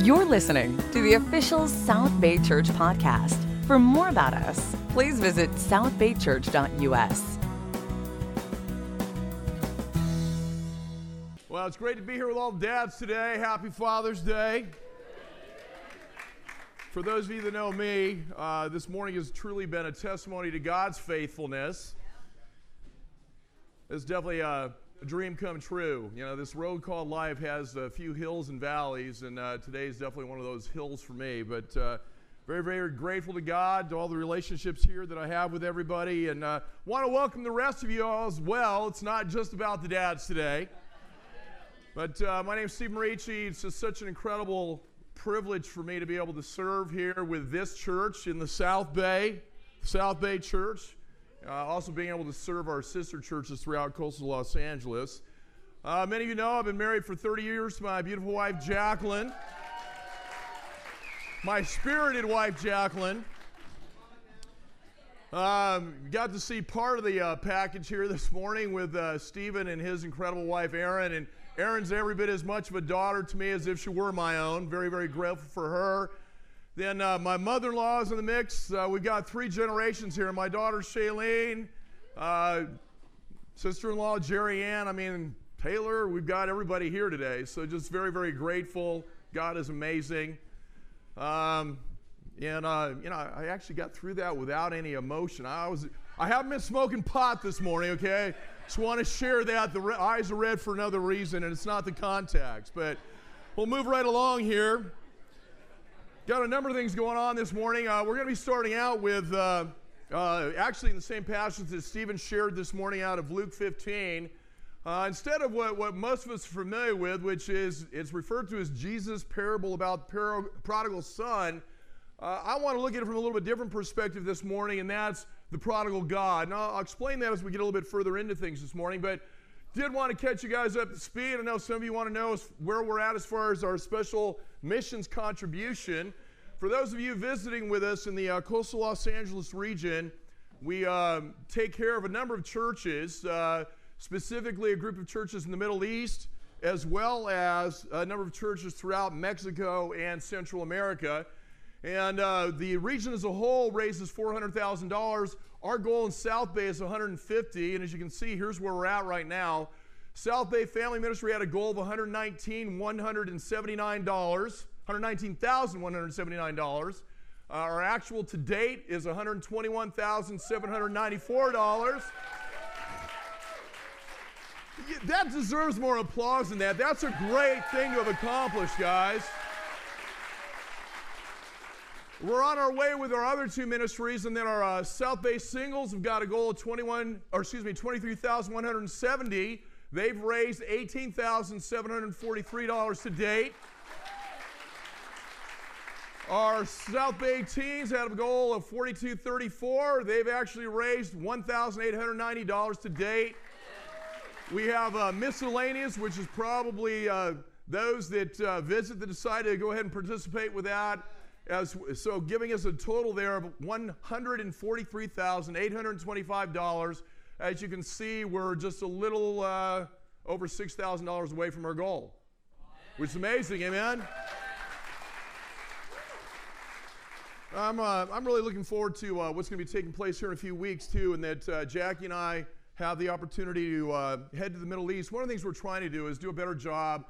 You're listening to the official South Bay Church podcast. For more about us, please visit southbaychurch.us. Well, it's great to be here with all the dads today. Happy Father's Day. For those of you that know me, uh, this morning has truly been a testimony to God's faithfulness. It's definitely a, a dream come true. You know, this road called life has a few hills and valleys, and uh, today is definitely one of those hills for me. But uh, very, very grateful to God, to all the relationships here that I have with everybody, and uh, want to welcome the rest of you all as well. It's not just about the dads today. But uh, my name is Steve Marici. It's just such an incredible privilege for me to be able to serve here with this church in the South Bay, South Bay Church. Uh, also being able to serve our sister churches throughout coastal Los Angeles. Uh, many of you know I've been married for 30 years to my beautiful wife, Jacqueline. My spirited wife, Jacqueline. Um, got to see part of the uh, package here this morning with uh, Stephen and his incredible wife, Erin. And Erin's every bit as much of a daughter to me as if she were my own. Very, very grateful for her. Then uh, my mother-in-law is in the mix. Uh, we've got three generations here. My daughter Shailene, uh, sister-in-law Jerry Ann. I mean Taylor. We've got everybody here today. So just very, very grateful. God is amazing. Um, and uh, you know, I actually got through that without any emotion. I was, I haven't been smoking pot this morning. Okay, just want to share that. The re- eyes are red for another reason, and it's not the contacts. But we'll move right along here. Got a number of things going on this morning. Uh, we're going to be starting out with uh, uh, actually in the same passage that Stephen shared this morning out of Luke 15. Uh, instead of what, what most of us are familiar with, which is it's referred to as Jesus' parable about the prodigal son, uh, I want to look at it from a little bit different perspective this morning, and that's the prodigal God. Now, I'll explain that as we get a little bit further into things this morning, but did want to catch you guys up to speed. I know some of you want to know where we're at as far as our special missions contribution. For those of you visiting with us in the uh, coastal Los Angeles region, we um, take care of a number of churches, uh, specifically a group of churches in the Middle East, as well as a number of churches throughout Mexico and Central America. And uh, the region as a whole raises $400,000. Our goal in South Bay is 150, and as you can see, here's where we're at right now. South Bay Family Ministry had a goal of 119, 179 dollars. $119,179. Uh, our actual to date is $121,794. That deserves more applause than that. That's a great thing to have accomplished, guys. We're on our way with our other two ministries, and then our uh, South Bay singles have got a goal of 21, or excuse me, 23,170. They've raised $18,743 to date. Our South Bay teens had a goal of 4234. They've actually raised $1,890 to date. We have uh, miscellaneous, which is probably uh, those that uh, visit that decided to go ahead and participate with that. As, so giving us a total there of $143,825. As you can see, we're just a little uh, over $6,000 away from our goal, which is amazing, amen? I'm, uh, I'm really looking forward to uh, what's going to be taking place here in a few weeks, too, and that uh, Jackie and I have the opportunity to uh, head to the Middle East. One of the things we're trying to do is do a better job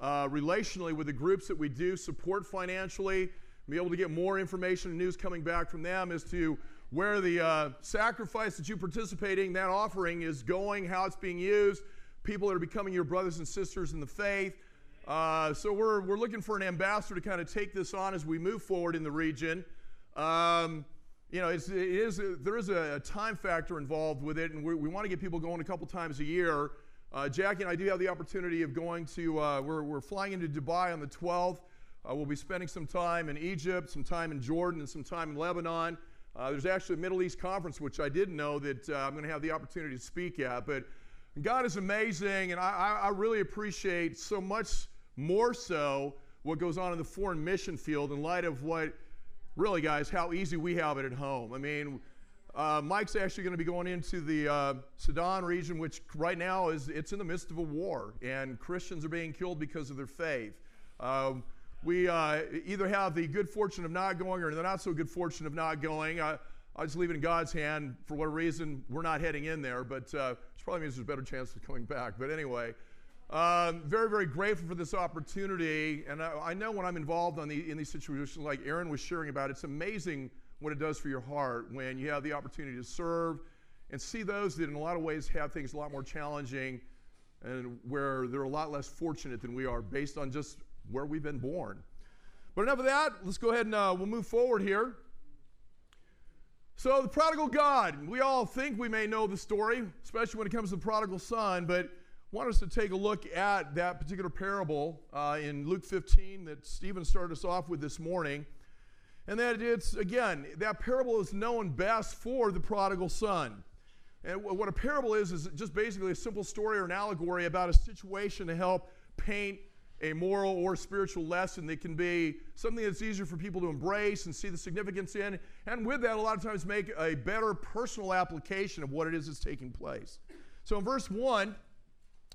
uh, relationally with the groups that we do support financially, be able to get more information and news coming back from them as to where the uh, sacrifice that you participating, that offering is going, how it's being used, people that are becoming your brothers and sisters in the faith. so we're, we're looking for an ambassador to kind of take this on as we move forward in the region. Um, you know, it's, it is, there is a, time factor involved with it, and we want to get people going a couple times a year. Uh, Jackie and I do have the opportunity of going to, uh, we're, we're flying into Dubai on the 12th. Uh, we'll be spending some time in Egypt, some time in Jordan, and some time in Lebanon. Uh, there's actually a Middle East conference, which I didn't know that uh, I'm going to have the opportunity to speak at. But God is amazing, and I, I really appreciate so much more so what goes on in the foreign mission field in light of what really, guys, how easy we have it at home. I mean, uh, Mike's actually going to be going into the uh, Sudan region, which right now is it's in the midst of a war, and Christians are being killed because of their faith. Um, we uh, either have the good fortune of not going or the not so good fortune of not going. I, I just leave it in God's hand. For what reason, we're not heading in there, but uh, probably means there's a better chance of coming back. But anyway, um, very, very grateful for this opportunity. And I, I know when I'm involved the, in these situations, like Aaron was sharing about, it's amazing what it does for your heart when you have the opportunity to serve and see those that in a lot of ways have things a lot more challenging and where they're a lot less fortunate than we are based on just where we've been born. But enough of that. Let's go ahead and uh, we'll move forward here. So, the prodigal God, we all think we may know the story, especially when it comes to the prodigal son, but want us to take a look at that particular parable uh, in Luke 15 that Stephen started us off with this morning. And that it's, again, that parable is known best for the prodigal son. And what a parable is, is just basically a simple story or an allegory about a situation to help paint a moral or spiritual lesson that can be something that's easier for people to embrace and see the significance in, and with that, a lot of times make a better personal application of what it is that's taking place. So in verse 1,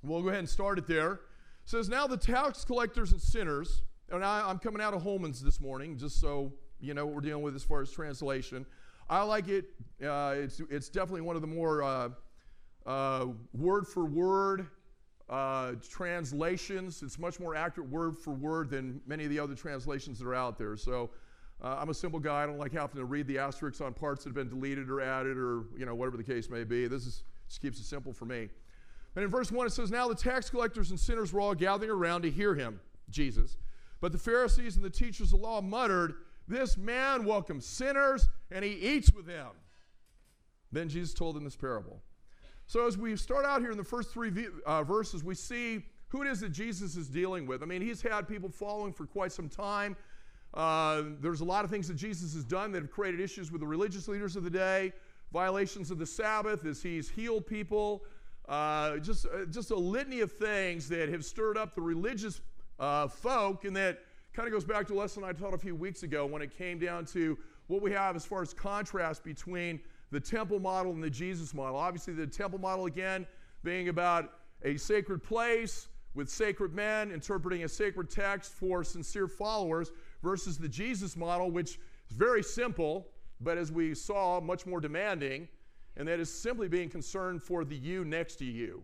we'll go ahead and start it there. It says, Now the tax collectors and sinners, and I, am coming out of Holman's this morning, just so you know what we're dealing with as far as translation. I like it. Uh, it's, it's definitely one of the more uh, uh, word for word uh, translations. It's much more accurate word for word than many of the other translations that are out there. So uh, I'm a simple guy. I don't like having to read the asterisks on parts that have been deleted or added or you know whatever the case may be. This is, just keeps it simple for me. And in verse 1 it says, Now the tax collectors and sinners were all gathering around to hear him, Jesus. But the Pharisees and the teachers of the law muttered, This man welcomes sinners and he eats with them. Then Jesus told them this parable. So, as we start out here in the first three uh, verses, we see who it is that Jesus is dealing with. I mean, he's had people following for quite some time. Uh, there's a lot of things that Jesus has done that have created issues with the religious leaders of the day, violations of the Sabbath as he's healed people, uh, just, uh, just a litany of things that have stirred up the religious uh, folk, and that kind of goes back to a lesson I taught a few weeks ago when it came down to what we have as far as contrast between the temple model and the Jesus model. Obviously, the temple model, again, being about a sacred place with sacred men interpreting a sacred text for sincere followers, versus the Jesus model, which is very simple, but as we saw, much more demanding, and that is simply being concerned for the you next to you.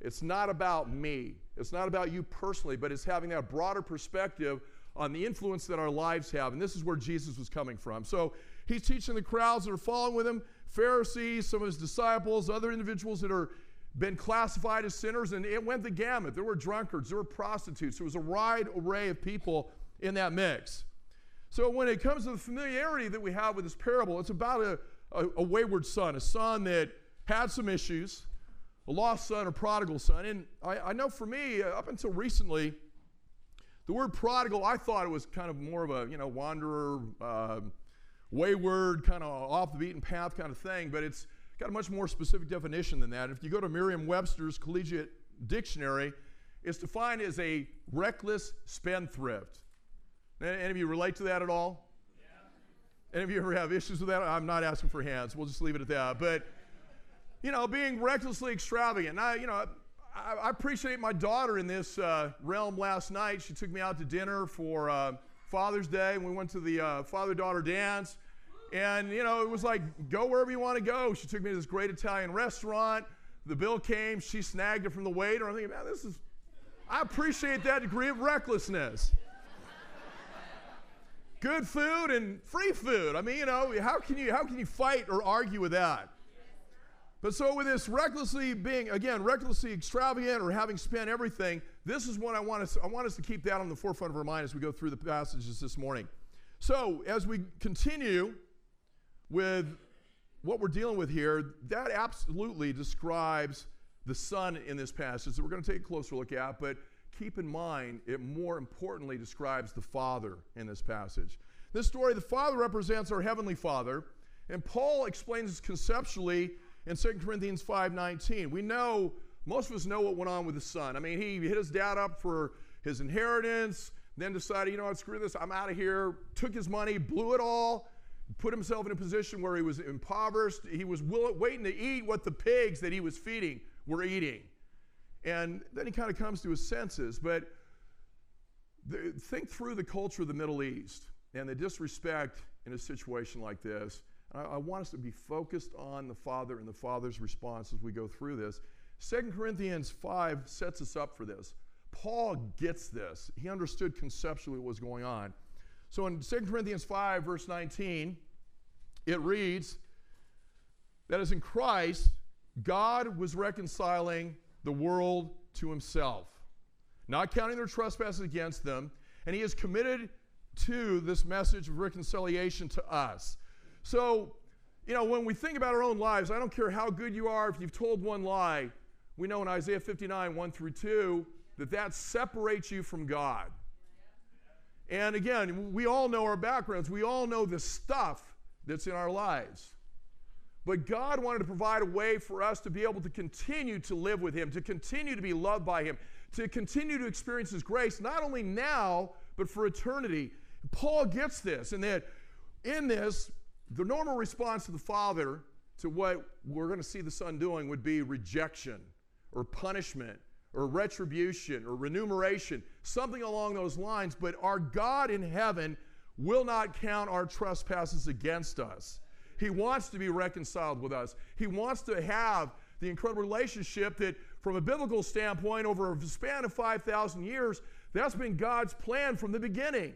It's not about me. It's not about you personally, but it's having that broader perspective on the influence that our lives have. And this is where Jesus was coming from. So He's teaching the crowds that are following with him, Pharisees, some of his disciples, other individuals that are been classified as sinners, and it went the gamut. There were drunkards, there were prostitutes, there was a wide array of people in that mix. So when it comes to the familiarity that we have with this parable, it's about a, a, a wayward son, a son that had some issues, a lost son, a prodigal son. And I, I know for me, up until recently, the word prodigal, I thought it was kind of more of a, you know, wanderer, uh, wayward, kind of off the beaten path kind of thing, but it's got a much more specific definition than that. If you go to Merriam Webster's Collegiate Dictionary, it's defined as a reckless spendthrift. Any of you relate to that at all? Yeah. Any of you ever have issues with that? I'm not asking for hands. We'll just leave it at that. But, you know, being recklessly extravagant. I, you know, I, I appreciate my daughter in this uh, realm last night. She took me out to dinner for. Uh, Father's Day, and we went to the uh, father daughter dance. And, you know, it was like, go wherever you want to go. She took me to this great Italian restaurant. The bill came, she snagged it from the waiter. I'm thinking, man, this is, I appreciate that degree of recklessness. Good food and free food. I mean, you know, how can you, how can you fight or argue with that? But so, with this recklessly being, again, recklessly extravagant or having spent everything, this is what I want us, I want us to keep that on the forefront of our mind as we go through the passages this morning. So, as we continue with what we're dealing with here, that absolutely describes the son in this passage that we're going to take a closer look at, but keep in mind, it more importantly describes the father in this passage. This story, the father represents our heavenly father, and Paul explains conceptually in 2 Corinthians 5:19. We know most of us know what went on with the son. I mean, he hit his dad up for his inheritance, then decided, you know what, screw this, I'm out of here. Took his money, blew it all, put himself in a position where he was impoverished. He was waiting to eat what the pigs that he was feeding were eating. And then he kind of comes to his senses. But the, think through the culture of the Middle East and the disrespect in a situation like this. I, I want us to be focused on the Father and the Father's response as we go through this. 2 Corinthians 5 sets us up for this. Paul gets this. He understood conceptually what was going on. So in 2 Corinthians 5, verse 19, it reads that as in Christ, God was reconciling the world to himself, not counting their trespasses against them, and he is committed to this message of reconciliation to us. So, you know, when we think about our own lives, I don't care how good you are, if you've told one lie, we know in Isaiah 59, 1 through 2, that that separates you from God. And again, we all know our backgrounds. We all know the stuff that's in our lives. But God wanted to provide a way for us to be able to continue to live with Him, to continue to be loved by Him, to continue to experience His grace, not only now, but for eternity. Paul gets this, and that in this, the normal response to the Father to what we're going to see the Son doing would be rejection or punishment or retribution or remuneration, something along those lines. But our God in heaven will not count our trespasses against us. He wants to be reconciled with us. He wants to have the incredible relationship that, from a biblical standpoint, over a span of 5,000 years, that's been God's plan from the beginning.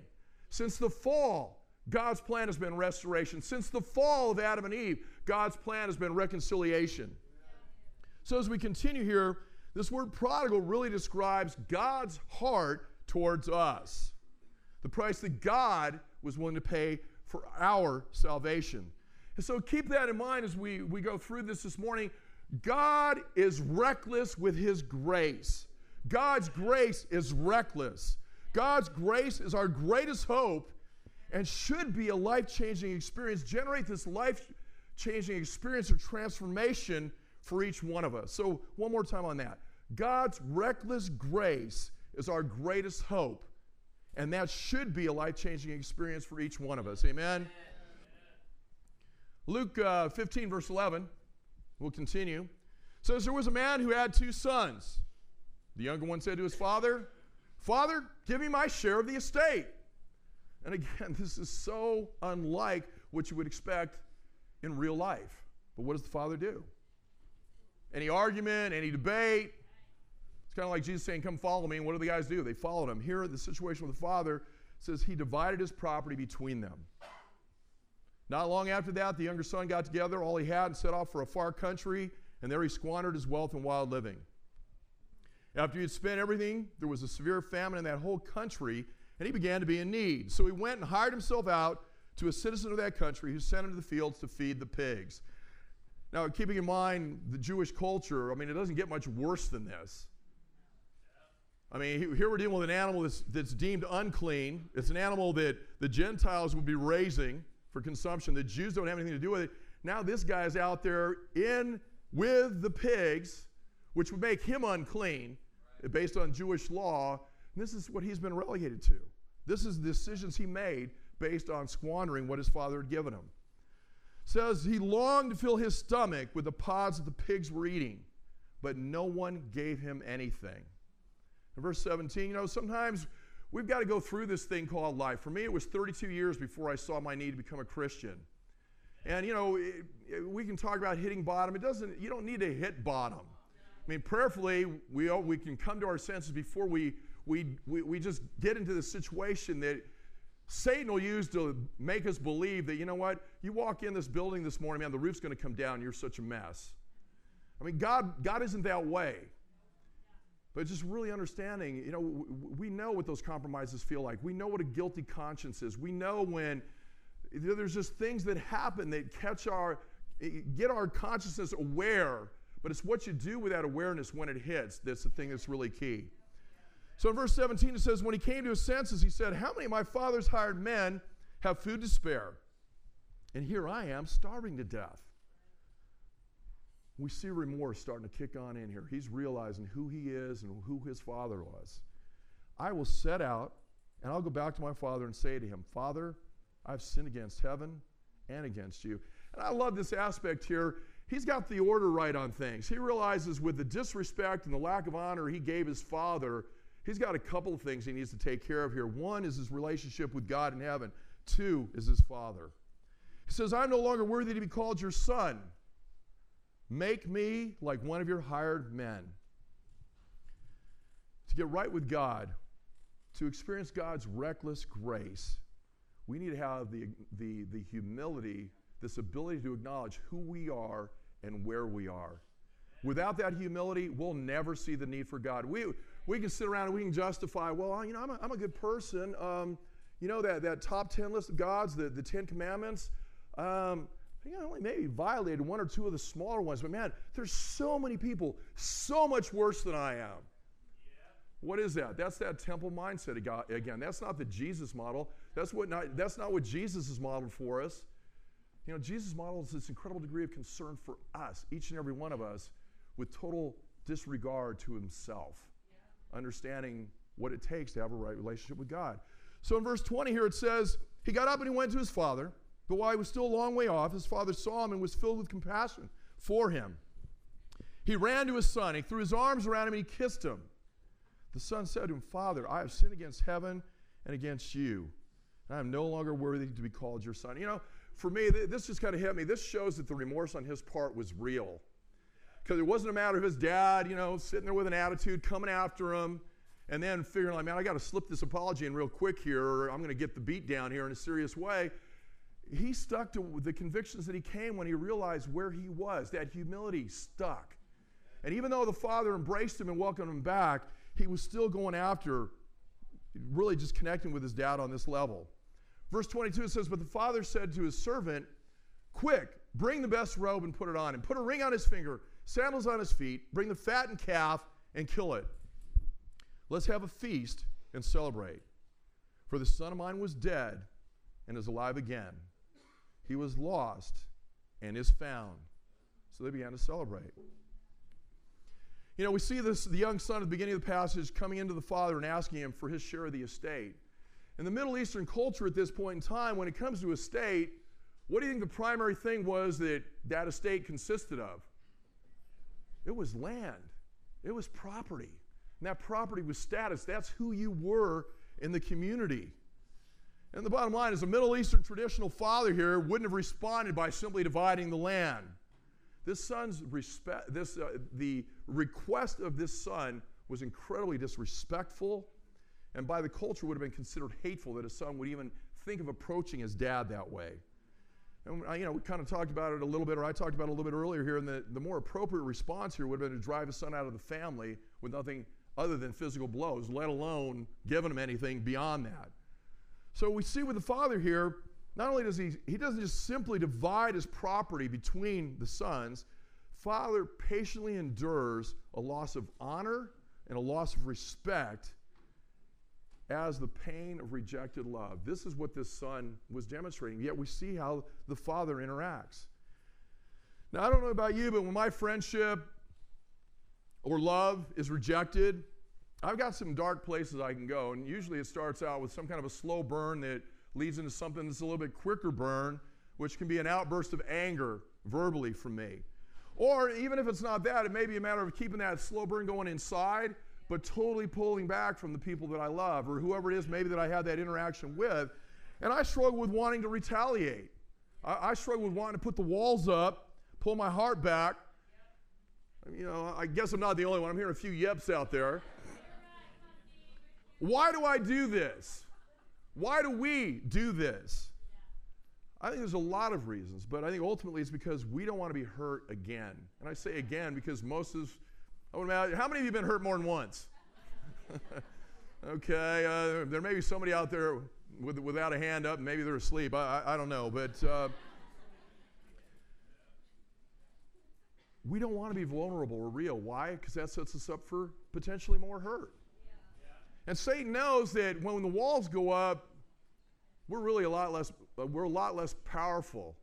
Since the fall, God's plan has been restoration. Since the fall of Adam and Eve, God's plan has been reconciliation. So, as we continue here, this word prodigal really describes God's heart towards us. The price that God was willing to pay for our salvation. And so keep that in mind as we, we go through this this morning. God is reckless with his grace. God's grace is reckless. God's grace is our greatest hope and should be a life changing experience, generate this life changing experience of transformation for each one of us. So, one more time on that. God's reckless grace is our greatest hope, and that should be a life changing experience for each one of us. Amen. Luke uh, 15, verse 11, we'll continue, says there was a man who had two sons. The younger one said to his father, Father, give me my share of the estate. And again, this is so unlike what you would expect in real life. But what does the father do? Any argument, any debate? It's kind of like Jesus saying, Come follow me. And what do the guys do? They followed him. Here, the situation with the father says he divided his property between them. Not long after that, the younger son got together all he had and set off for a far country, and there he squandered his wealth in wild living. After he had spent everything, there was a severe famine in that whole country, and he began to be in need. So he went and hired himself out to a citizen of that country who sent him to the fields to feed the pigs. Now, keeping in mind the Jewish culture, I mean, it doesn't get much worse than this. I mean, here we're dealing with an animal that's, that's deemed unclean. It's an animal that the Gentiles would be raising for consumption. The Jews don't have anything to do with it. Now this guy is out there in with the pigs, which would make him unclean based on Jewish law. This is what he's been relegated to. This is the decisions he made based on squandering what his father had given him. says he longed to fill his stomach with the pods that the pigs were eating, but no one gave him anything. In verse 17, you know, sometimes we've got to go through this thing called life. For me, it was 32 years before I saw my need to become a Christian. And you know, it, it, we can talk about hitting bottom. It doesn't. You don't need to hit bottom. I mean, prayerfully, we we can come to our senses before we we we, we just get into the situation that Satan will use to make us believe that you know what? You walk in this building this morning, man, the roof's going to come down. You're such a mess. I mean, God God isn't that way. But just really understanding, you know, we know what those compromises feel like. We know what a guilty conscience is. We know when there's just things that happen that catch our, eh, get our consciousness aware. But it's what you do with that awareness when it hits that's the thing that's really key. So in verse 17 it says, When he came to his senses, he said, How many of my father's hired men have food to spare? And here I am starving to death we see remorse starting to kick on in here. He's realizing who he is and who his father was. I will set out and I'll go back to my father and say to him, Father, I've sinned against heaven and against you. And I love this aspect here. He's got the order right on things. He realizes with the disrespect and the lack of honor he gave his father, he's got a couple of things he needs to take care of here. One is his relationship with God in heaven, two is his father. He says, I'm no longer worthy to be called your son. Make me like one of your hired men. To get right with God, to experience God's reckless grace, we need to have the, the, the humility, this ability to acknowledge who we are and where we are. Without that humility, we'll never see the need for God. We, we can sit around and we can justify, well, you know, I'm a, I'm a good person. Um, you know, that, that top 10 list of gods, the, the Ten Commandments, um, I think I only maybe violated one or two of the smaller ones. But man, there's so many people so much worse than I am. What is that? That's that temple mindset God, again. That's not the Jesus model. That's, what not, that's not what Jesus has modeled for us. You know, Jesus models this incredible degree of concern for us, each and every one of us, with total disregard to himself, yeah. understanding what it takes to have a right relationship with God. So in verse 20 here it says, He got up and he went to his father, but while he was still a long way off, his father saw him and was filled with compassion for him. He ran to his son, he threw his arms around him, and he kissed him. The son said to him, Father, I have sinned against heaven and against you. And I am no longer worthy to be called your son. You know, for me, this just kind of hit me. This shows that the remorse on his part was real. Because it wasn't a matter of his dad, you know, sitting there with an attitude, coming after him, and then figuring like, man, I got to slip this apology in real quick here, or I'm going to get the beat down here in a serious way. He stuck to the convictions that he came when he realized where he was. That humility stuck. And even though the father embraced him and welcomed him back, he was still going after, really just connecting with his dad on this level. Verse 22 says, But the father said to his servant, Quick, bring the best robe and put it on him. Put a ring on his finger, sandals on his feet, bring the fattened calf and kill it. Let's have a feast and celebrate. For the son of mine was dead and is alive again. He was lost and is found. So they began to celebrate. You know, we see this the young son at the beginning of the passage coming into the father and asking him for his share of the estate. In the Middle Eastern culture at this point in time, when it comes to estate, what do you think the primary thing was that that estate consisted of? It was land, it was property. And that property was status. That's who you were in the community. And the bottom line is a Middle Eastern traditional father here wouldn't have responded by simply dividing the land. This son's respect, this, uh, the request of this son was incredibly disrespectful, and by the culture would have been considered hateful that a son would even think of approaching his dad that way. And uh, you know, we kind of talked about it a little bit, or I talked about it a little bit earlier here, and the, the more appropriate response here would have been to drive his son out of the family with nothing other than physical blows, let alone giving him anything beyond that. So we see with the father here, not only does he, he doesn't just simply divide his property between the sons, Father patiently endures a loss of honor and a loss of respect as the pain of rejected love. This is what this son was demonstrating. Yet we see how the father interacts. Now, I don't know about you, but when my friendship or love is rejected, I've got some dark places I can go. And usually it starts out with some kind of a slow burn that leads into something that's a little bit quicker burn, which can be an outburst of anger verbally from me. Or even if it's not that, it may be a matter of keeping that slow burn going inside, but totally pulling back from the people that I love or whoever it is maybe that I had that interaction with. And I struggle with wanting to retaliate. I, I struggle with wanting to put the walls up, pull my heart back. You know, I guess I'm not the only one. I'm hearing a few yeps out there. Why do I do this? Why do we do this? I think there's a lot of reasons, but I think ultimately it's because we don't want to be hurt again. And I say again because most of, I would imagine, how many of you have been hurt more than once? okay, uh, there may be somebody out there with, without a hand up, maybe they're asleep. I, I, I don't know, but uh, we don't want to be vulnerable or real. Why? Because that sets us up for potentially more hurt. And Satan knows that when the walls go up, we're really a lot less, uh, we're a lot less powerful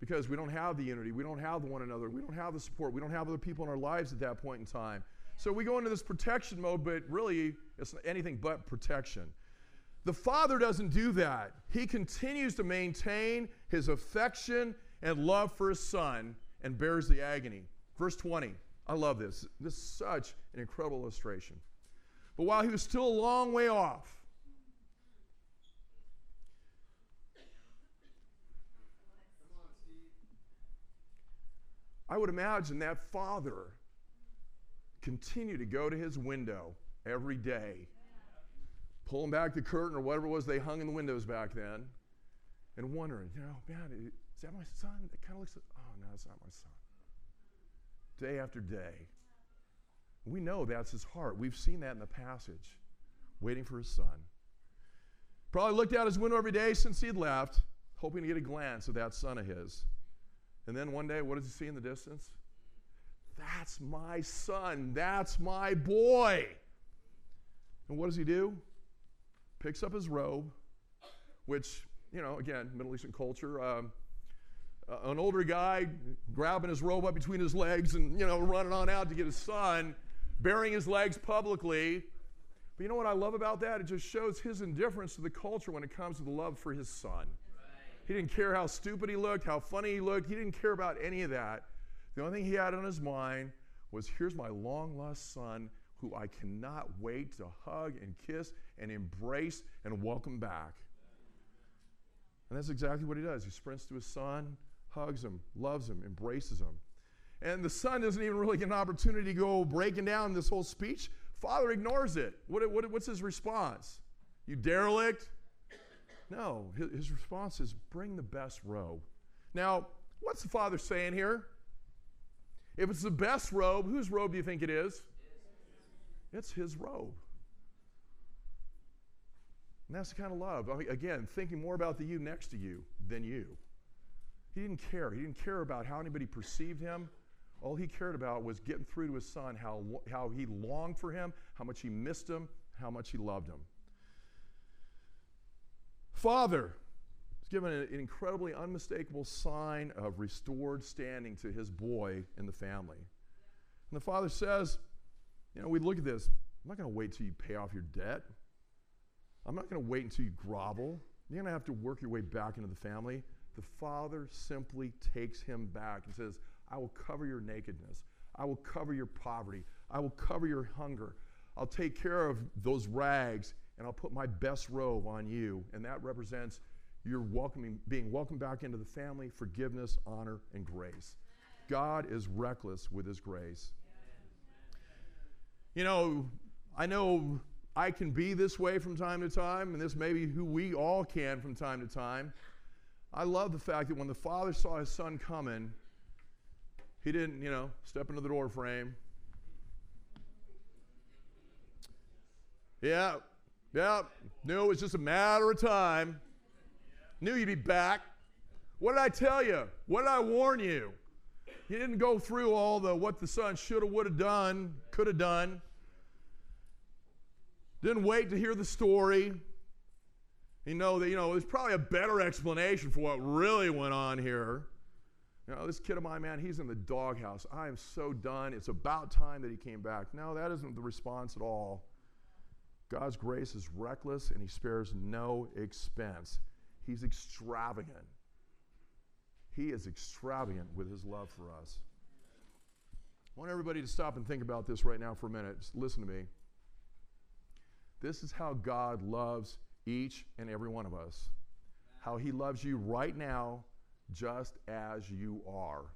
because we don't have the unity, we don't have the one another, we don't have the support, we don't have other people in our lives at that point in time. So we go into this protection mode, but really it's anything but protection. The father doesn't do that. He continues to maintain his affection and love for his son and bears the agony. Verse 20. I love this. This is such an incredible illustration. But while he was still a long way off, I would imagine that father continued to go to his window every day, pulling back the curtain or whatever it was they hung in the windows back then, and wondering, you know, man, is that my son? It kind of looks like, oh, no, it's not my son. Day after day. We know that's his heart. We've seen that in the passage, waiting for his son. Probably looked out his window every day since he'd left, hoping to get a glance of that son of his. And then one day, what does he see in the distance? That's my son. That's my boy. And what does he do? Picks up his robe, which, you know, again, Middle Eastern culture. Um, uh, an older guy grabbing his robe up between his legs and, you know, running on out to get his son, baring his legs publicly. But you know what I love about that? It just shows his indifference to the culture when it comes to the love for his son. He didn't care how stupid he looked, how funny he looked. He didn't care about any of that. The only thing he had on his mind was here's my long lost son who I cannot wait to hug and kiss and embrace and welcome back. And that's exactly what he does. He sprints to his son, hugs him, loves him, embraces him. And the son doesn't even really get an opportunity to go breaking down this whole speech. Father ignores it. What, what, what's his response? You derelict? No, his, response is bring the best robe. Now, what's the father saying here? If it's the best robe, whose robe do you think it is? It's his robe. And that's the kind of love. Again, thinking more about the you next to you than you. He didn't care. He didn't care about how anybody perceived him. All he cared about was getting through to his son how, how he longed for him, how much he missed him, how much he loved him. Father is given an incredibly unmistakable sign of restored standing to his boy in the family. And the father says, You know, we look at this. I'm not going to wait till you pay off your debt. I'm not going to wait until you grovel. You're going to have to work your way back into the family. The father simply takes him back and says, I will cover your nakedness. I will cover your poverty. I will cover your hunger. I'll take care of those rags and I'll put my best robe on you. And that represents your welcoming, being welcomed back into the family, forgiveness, honor, and grace. God is reckless with his grace. You know, I know I can be this way from time to time, and this may be who we all can from time to time. I love the fact that when the father saw his son coming, he didn't, you know, step into the door frame. Yeah, yeah, knew it was just a matter of time. Knew you'd be back. What did I tell you? What did I warn you? He didn't go through all the what the son should have, would have done, could have done. Didn't wait to hear the story. You know that you know there's probably a better explanation for what really went on here. You know, this kid of mine, man, he's in the doghouse. I am so done. It's about time that he came back. No, that isn't the response at all. God's grace is reckless and he spares no expense. He's extravagant. He is extravagant with his love for us. I want everybody to stop and think about this right now for a minute. Just listen to me. This is how God loves each and every one of us. How he loves you right now, just as you are.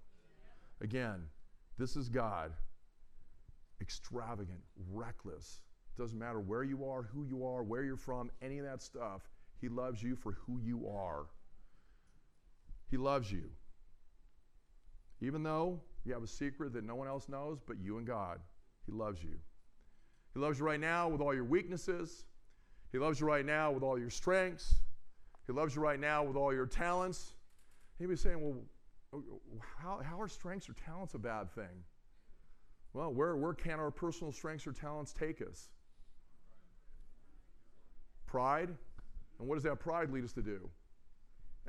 Again, this is God, extravagant, reckless, doesn't matter where you are, who you are, where you're from, any of that stuff. He loves you for who you are. He loves you. Even though you have a secret that no one else knows but you and God, He loves you. He loves you right now with all your weaknesses. He loves you right now with all your strengths. He loves you right now with all your talents. He was saying, well, how, how are strengths or talents a bad thing? Well, where, where can our personal strengths or talents take us? Pride. And what does that pride lead us to do?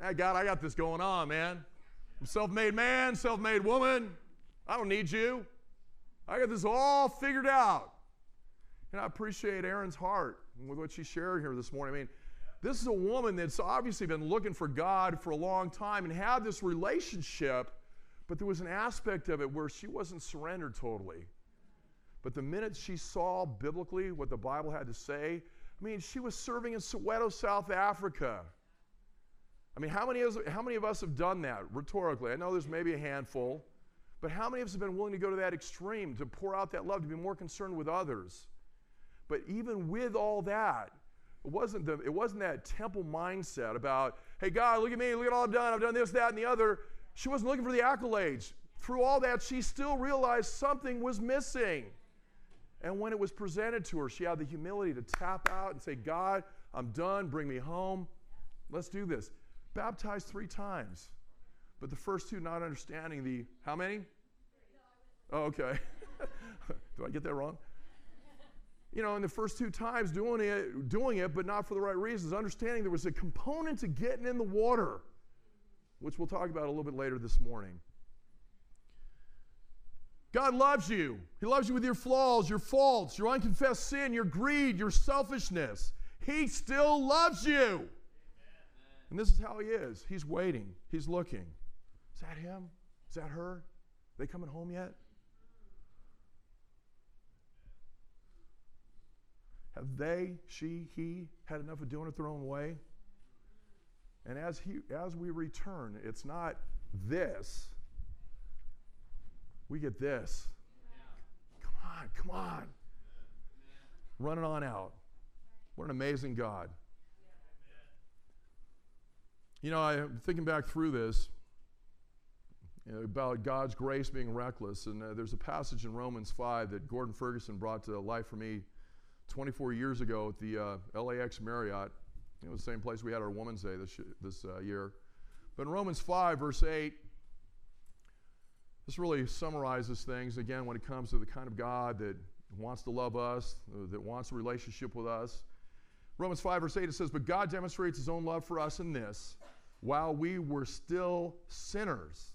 Hey, God, I got this going on, man. I'm self made man, self made woman. I don't need you. I got this all figured out. And I appreciate Erin's heart with what she shared here this morning. I mean, this is a woman that's obviously been looking for God for a long time and had this relationship, but there was an aspect of it where she wasn't surrendered totally. But the minute she saw biblically what the Bible had to say, I mean, she was serving in Soweto, South Africa. I mean, how many, of us, how many of us have done that rhetorically? I know there's maybe a handful, but how many of us have been willing to go to that extreme, to pour out that love, to be more concerned with others? But even with all that, it wasn't, the, it wasn't that temple mindset about, hey, God, look at me, look at all I've done, I've done this, that, and the other. She wasn't looking for the accolades. Through all that, she still realized something was missing. And when it was presented to her, she had the humility to tap out and say, God, I'm done, bring me home. Let's do this. Baptized three times. But the first two not understanding the, how many? Oh, okay. Do I get that wrong? You know, in the first two times doing it, doing it, but not for the right reasons, understanding there was a component to getting in the water, which we'll talk about a little bit later this morning. God loves you. He loves you with your flaws, your faults, your unconfessed sin, your greed, your selfishness. He still loves you. And this is how He is. He's waiting, He's looking. Is that Him? Is that her? Are they coming home yet? Have they, she, he had enough of doing it their own way? And as, he, as we return, it's not this we get this. Come on, come on. Running on out. What an amazing God. You know, I'm thinking back through this you know, about God's grace being reckless, and uh, there's a passage in Romans 5 that Gordon Ferguson brought to life for me 24 years ago at the uh, LAX Marriott. It was the same place we had our Women's Day this, this uh, year. But in Romans 5, verse 8, this really summarizes things again when it comes to the kind of God that wants to love us, that wants a relationship with us. Romans 5, verse 8, it says, But God demonstrates his own love for us in this, while we were still sinners.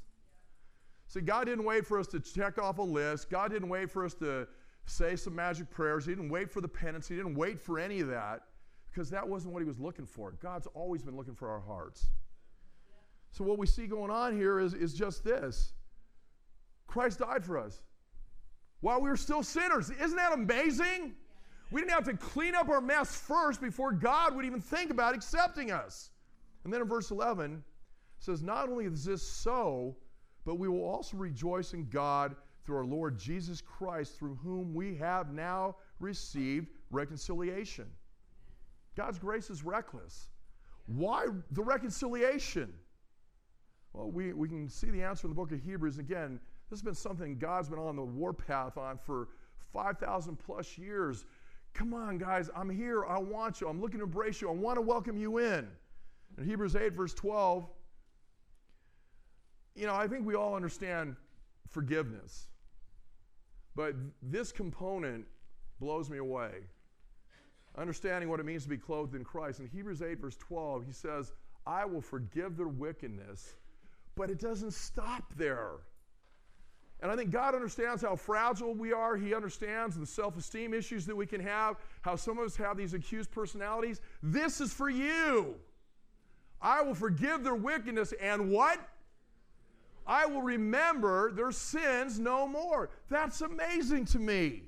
See, God didn't wait for us to check off a list. God didn't wait for us to say some magic prayers. He didn't wait for the penance. He didn't wait for any of that because that wasn't what He was looking for. God's always been looking for our hearts. So, what we see going on here is, is just this Christ died for us while we were still sinners. Isn't that amazing? We didn't have to clean up our mess first before God would even think about accepting us. And then in verse 11, it says, Not only is this so, but we will also rejoice in God through our Lord Jesus Christ, through whom we have now received reconciliation. God's grace is reckless. Why the reconciliation? Well, we, we can see the answer in the book of Hebrews. Again, this has been something God's been on the warpath on for 5,000 plus years. Come on, guys, I'm here. I want you. I'm looking to embrace you. I want to welcome you in. In Hebrews 8, verse 12, you know, I think we all understand forgiveness. But this component blows me away. Understanding what it means to be clothed in Christ. In Hebrews 8, verse 12, he says, I will forgive their wickedness. But it doesn't stop there. And I think God understands how fragile we are. He understands the self esteem issues that we can have, how some of us have these accused personalities. This is for you. I will forgive their wickedness and what? I will remember their sins no more. That's amazing to me.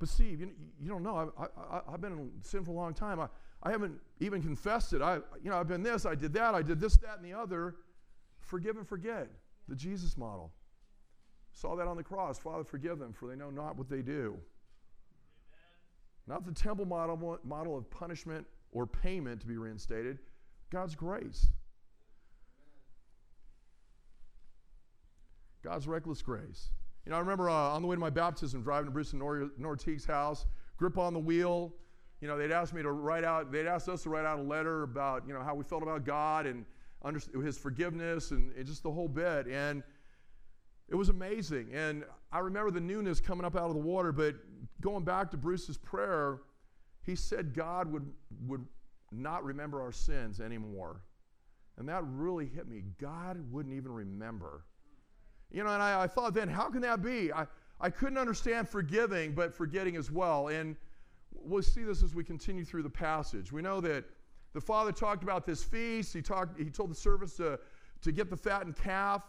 But Steve, you, you don't know. I, I've been in sin for a long time. I, I haven't even confessed it. I, you know, I've been this, I did that, I did this, that, and the other. Forgive and forget, the Jesus model. Saw that on the cross. Father, forgive them, for they know not what they do. Amen. Not the temple model, model of punishment or payment to be reinstated, God's grace. God's reckless grace. You know, I remember uh, on the way to my baptism, driving to Bruce and Nor- house, grip on the wheel. You know, they'd asked me to write out, they'd asked us to write out a letter about, you know, how we felt about God and his forgiveness and, and just the whole bit. And it was amazing. And I remember the newness coming up out of the water, but going back to Bruce's prayer, he said God would, would not remember our sins anymore. And that really hit me. God wouldn't even remember. You know, and I, I thought then, how can that be? I, I couldn't understand forgiving, but forgetting as well. And we'll see this as we continue through the passage. We know that the father talked about this feast. He, talked, he told the servants to, to get the fattened calf.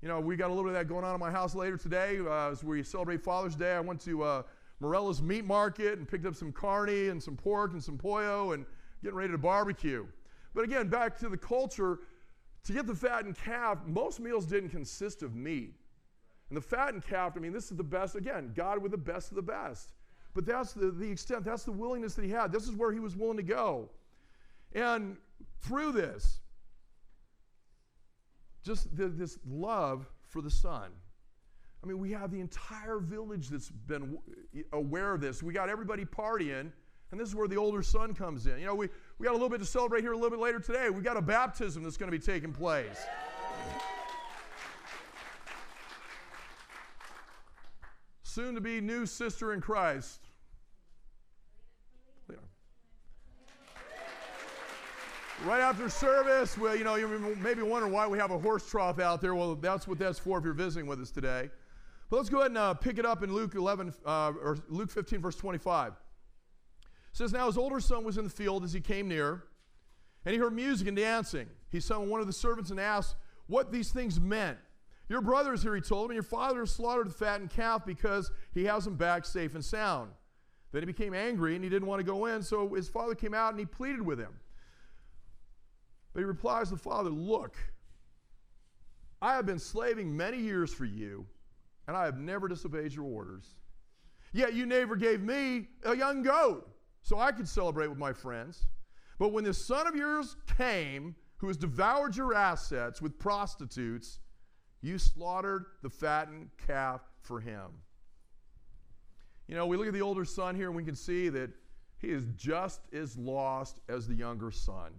You know, we got a little bit of that going on in my house later today uh, as we celebrate Father's Day. I went to uh, Morella's Meat Market and picked up some carne and some pork and some pollo and getting ready to barbecue. But again, back to the culture, to get the fattened calf, most meals didn't consist of meat. And the fattened calf, I mean, this is the best, again, God with the best of the best. But that's the, the extent, that's the willingness that he had. This is where he was willing to go. And through this, just the, this love for the son. I mean, we have the entire village that's been aware of this. We got everybody partying, and this is where the older son comes in. You know, we, we got a little bit to celebrate here a little bit later today. We got a baptism that's going to be taking place. Soon to be new sister in Christ. Right after service, well, you know, you may be wondering why we have a horse trough out there. Well, that's what that's for if you're visiting with us today. But let's go ahead and uh, pick it up in Luke 11 uh, or Luke 15, verse 25. It says, Now his older son was in the field as he came near, and he heard music and dancing. He summoned one of the servants and asked what these things meant. Your brother is here, he told him, and your father has slaughtered the fattened calf because he has him back safe and sound. Then he became angry and he didn't want to go in, so his father came out and he pleaded with him. But he replies to the father, Look, I have been slaving many years for you and I have never disobeyed your orders. Yet you never gave me a young goat so I could celebrate with my friends. But when this son of yours came, who has devoured your assets with prostitutes, you slaughtered the fattened calf for him. You know, we look at the older son here and we can see that he is just as lost as the younger son.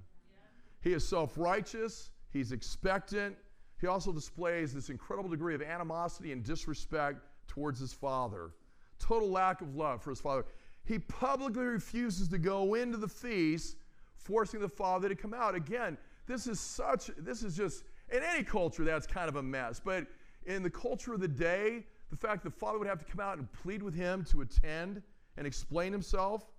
He is self righteous, he's expectant, he also displays this incredible degree of animosity and disrespect towards his father. Total lack of love for his father. He publicly refuses to go into the feast, forcing the father to come out. Again, this is such, this is just, in any culture, that's kind of a mess. But in the culture of the day, the fact that the father would have to come out and plead with him to attend and explain himself.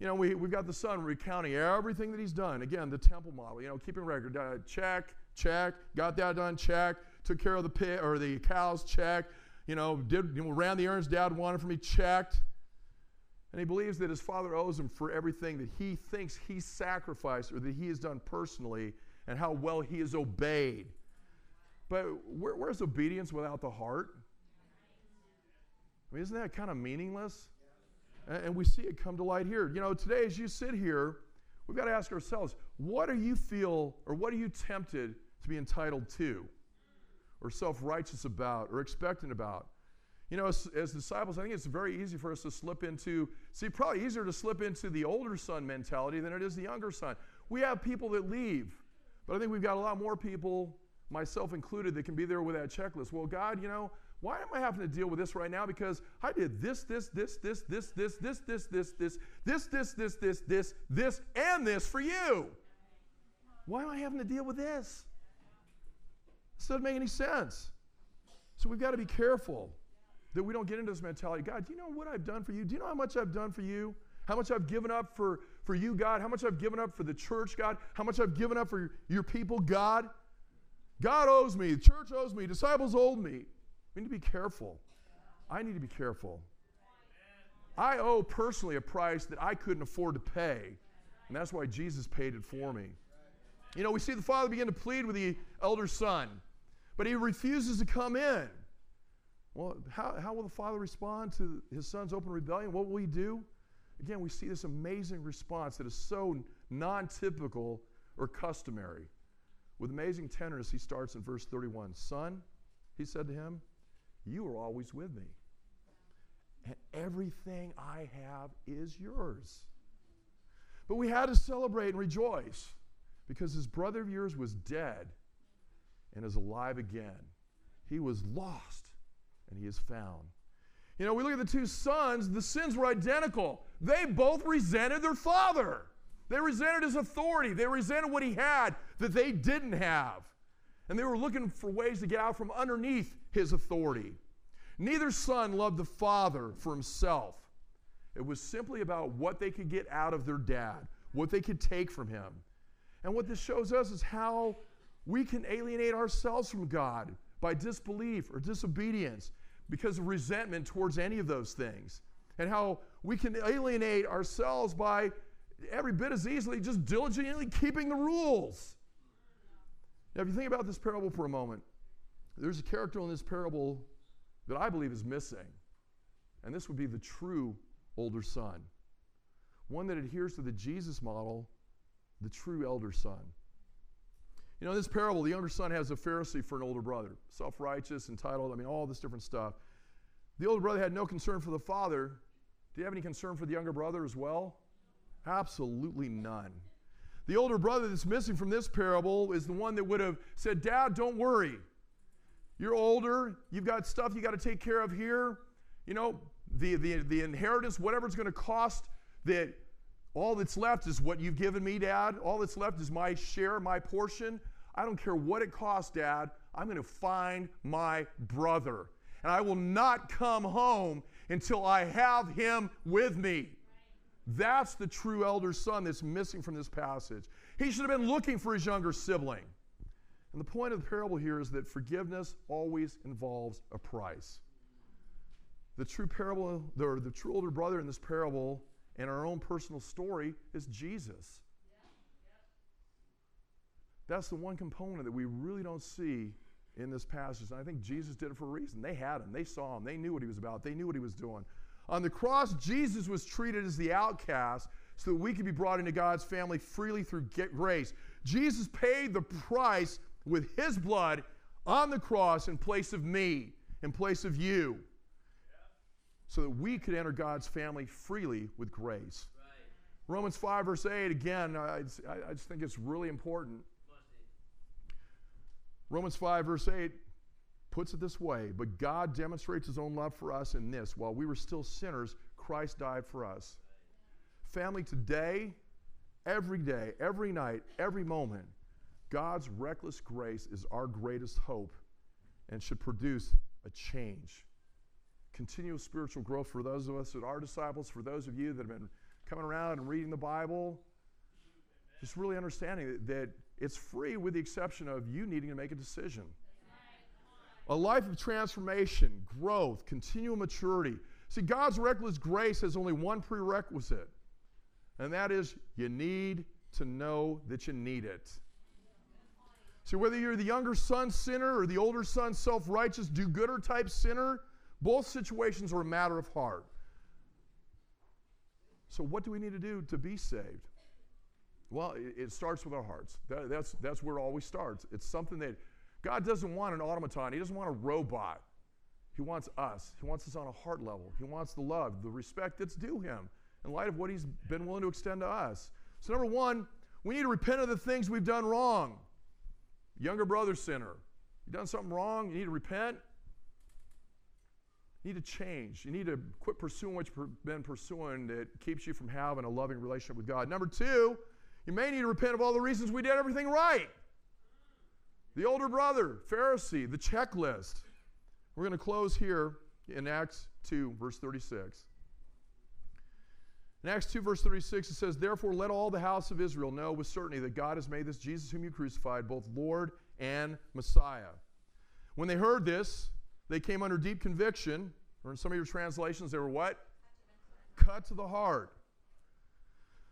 You know, we, we've got the son recounting everything that he's done. Again, the temple model, you know, keeping record. Uh, check, check. Got that done, check. Took care of the pig or the cows, check. You know, did you know, ran the errands dad wanted for me, checked. And he believes that his father owes him for everything that he thinks he sacrificed or that he has done personally and how well he has obeyed. But where, where's obedience without the heart? I mean, isn't that kind of meaningless? And, we see it come to light here. You know, today as you sit here, we've got to ask ourselves, what do you feel or what are you tempted to be entitled to, or self righteous about, or expectant about. You know, as, as, disciples, I think it's very easy for us to slip into, see, probably easier to slip into the older son mentality than it is the younger son. We have people that leave, but I think we've got a lot more people, myself included, that can be there with that checklist. Well, God, you know, why am I having to deal with this right now? Because I did this, this, this, this, this, this, this, this, this, this, this, this, this, this, this, this, and this for you. Why am I having to deal with this? This doesn't make any sense. So we've got to be careful that we don't get into this mentality. God, do you know what I've done for you? Do you know how much I've done for you? How much I've given up for, for you, God? How much I've given up for the church, God? How much I've given up for your people, God? God owes me. The church owes me. Disciples owe me. Need to be careful. I need to be careful. I owe personally a price that I couldn't afford to pay, and that's why Jesus paid it for me. You know, we see the father begin to plead with the elder son, but he refuses to come in. Well, how, how will the father respond to his son's open rebellion? What will he do? Again, we see this amazing response that is so non typical or customary. With amazing tenderness, he starts in verse 31 Son, he said to him, You are always with me, and everything I have is yours. But we had to celebrate and rejoice because his brother of yours was dead and is alive again. He was lost and he is found. You know, we look at the two sons, the sins were identical. They both resented their father. They resented his authority. They resented what he had that they didn't have. And they were looking for ways to get out from underneath his authority. Neither son loved the father for himself. It was simply about what they could get out of their dad, what they could take from him. And what this shows us is how we can alienate ourselves from God by disbelief or disobedience, because of resentment towards any of those things. And how we can alienate ourselves by every bit as easily just diligently keeping the rules. Now, if you think about this parable for a moment, there's a character in this parable that I believe is missing. And this would be the true older son. One that adheres to the Jesus model, the true elder son. You know, in this parable, the younger son has a Pharisee for an older brother, self righteous, entitled, I mean, all this different stuff. The older brother had no concern for the father. Do you have any concern for the younger brother as well? Absolutely none. The older brother that's missing from this parable is the one that would have said, Dad, don't worry. You're older. You've got stuff you got to take care of here. You know, the, the, the inheritance, whatever it's going to cost, that all that's left is what you've given me, Dad. All that's left is my share, my portion. I don't care what it costs, Dad. I'm going to find my brother. And I will not come home until I have him with me. That's the true elder son that's missing from this passage. He should have been looking for his younger sibling. And the point of the parable here is that forgiveness always involves a price. The true parable, the, the true older brother in this parable and our own personal story is Jesus. That's the one component that we really don't see in this passage. And I think Jesus did it for a reason. They had him, they saw him, they knew what he was about, they knew what he was doing. On the cross, Jesus was treated as the outcast so that we could be brought into God's family freely through grace. Jesus paid the price with his blood on the cross in place of me, in place of you, so that we could enter God's family freely with grace. Right. Romans 5, verse 8, again, I, I just think it's really important. Romans 5, verse 8 puts it this way But God demonstrates his own love for us in this while we were still sinners, Christ died for us. Family, today, every day, every night, every moment, God's reckless grace is our greatest hope and should produce a change. Continual spiritual growth for those of us that are disciples, for those of you that have been coming around and reading the Bible, just really understanding that, that it's free with the exception of you needing to make a decision. A life of transformation, growth, continual maturity. See, God's reckless grace has only one prerequisite, and that is you need to know that you need it. See, whether you're the younger son sinner or the older son self righteous, do gooder type sinner, both situations are a matter of heart. So, what do we need to do to be saved? Well, it, it starts with our hearts. That, that's, that's where it always starts. It's something that God doesn't want an automaton, He doesn't want a robot. He wants us. He wants us on a heart level. He wants the love, the respect that's due Him in light of what He's been willing to extend to us. So, number one, we need to repent of the things we've done wrong. Younger brother sinner. You done something wrong, you need to repent. You need to change. You need to quit pursuing what you've been pursuing that keeps you from having a loving relationship with God. Number two, you may need to repent of all the reasons we did everything right. The older brother, Pharisee, the checklist. We're going to close here in Acts 2, verse 36. In Acts 2, verse 36, it says, Therefore, let all the house of Israel know with certainty that God has made this Jesus whom you crucified both Lord and Messiah. When they heard this, they came under deep conviction, or in some of your translations, they were what? Cut to the heart.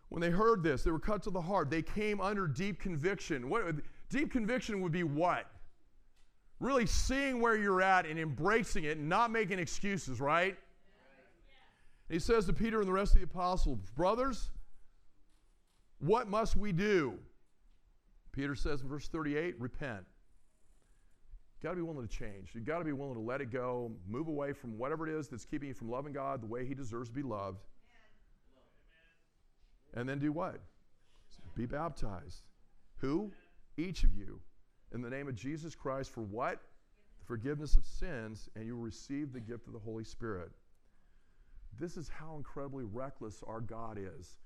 When they heard this, they were cut to the heart. They came under deep conviction. What, deep conviction would be what? Really seeing where you're at and embracing it and not making excuses, right? He says to Peter and the rest of the apostles, Brothers, what must we do? Peter says in verse 38, repent. You've got to be willing to change. You've got to be willing to let it go, move away from whatever it is that's keeping you from loving God the way He deserves to be loved. And then do what? Be baptized. Who? Each of you. In the name of Jesus Christ for what? The forgiveness of sins, and you will receive the gift of the Holy Spirit. This is how incredibly reckless our God is.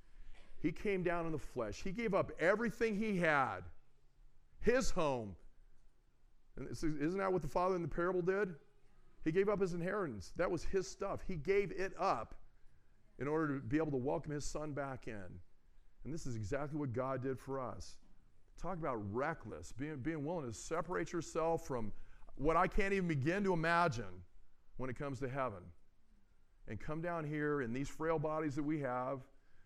He came down in the flesh. He gave up everything he had, his home. And isn't that what the father in the parable did? He gave up his inheritance. That was his stuff. He gave it up in order to be able to welcome his son back in. And this is exactly what God did for us. Talk about reckless, being, being willing to separate yourself from what I can't even begin to imagine when it comes to heaven. And come down here in these frail bodies that we have.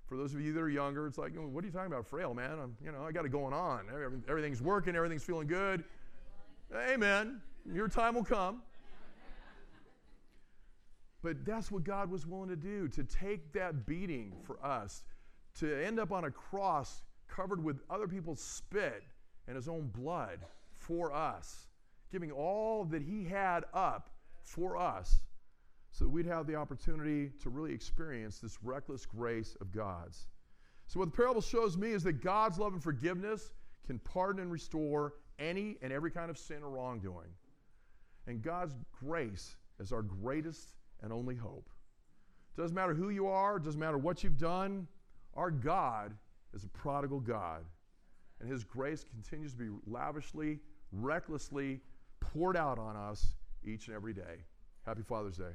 For those of you that are younger, it's like, what are you talking about, frail, man? I'm, you know, I got it going on. Everything's working, everything's feeling good. Amen. Your time will come. But that's what God was willing to do to take that beating for us, to end up on a cross covered with other people's spit and his own blood for us, giving all that he had up for us so that we'd have the opportunity to really experience this reckless grace of God's. So, what the parable shows me is that God's love and forgiveness can pardon and restore any and every kind of sin or wrongdoing. And God's grace is our greatest and only hope. Doesn't matter who you are, doesn't matter what you've done, our God is a prodigal God. And His grace continues to be lavishly, recklessly poured out on us each and every day. Happy Father's Day.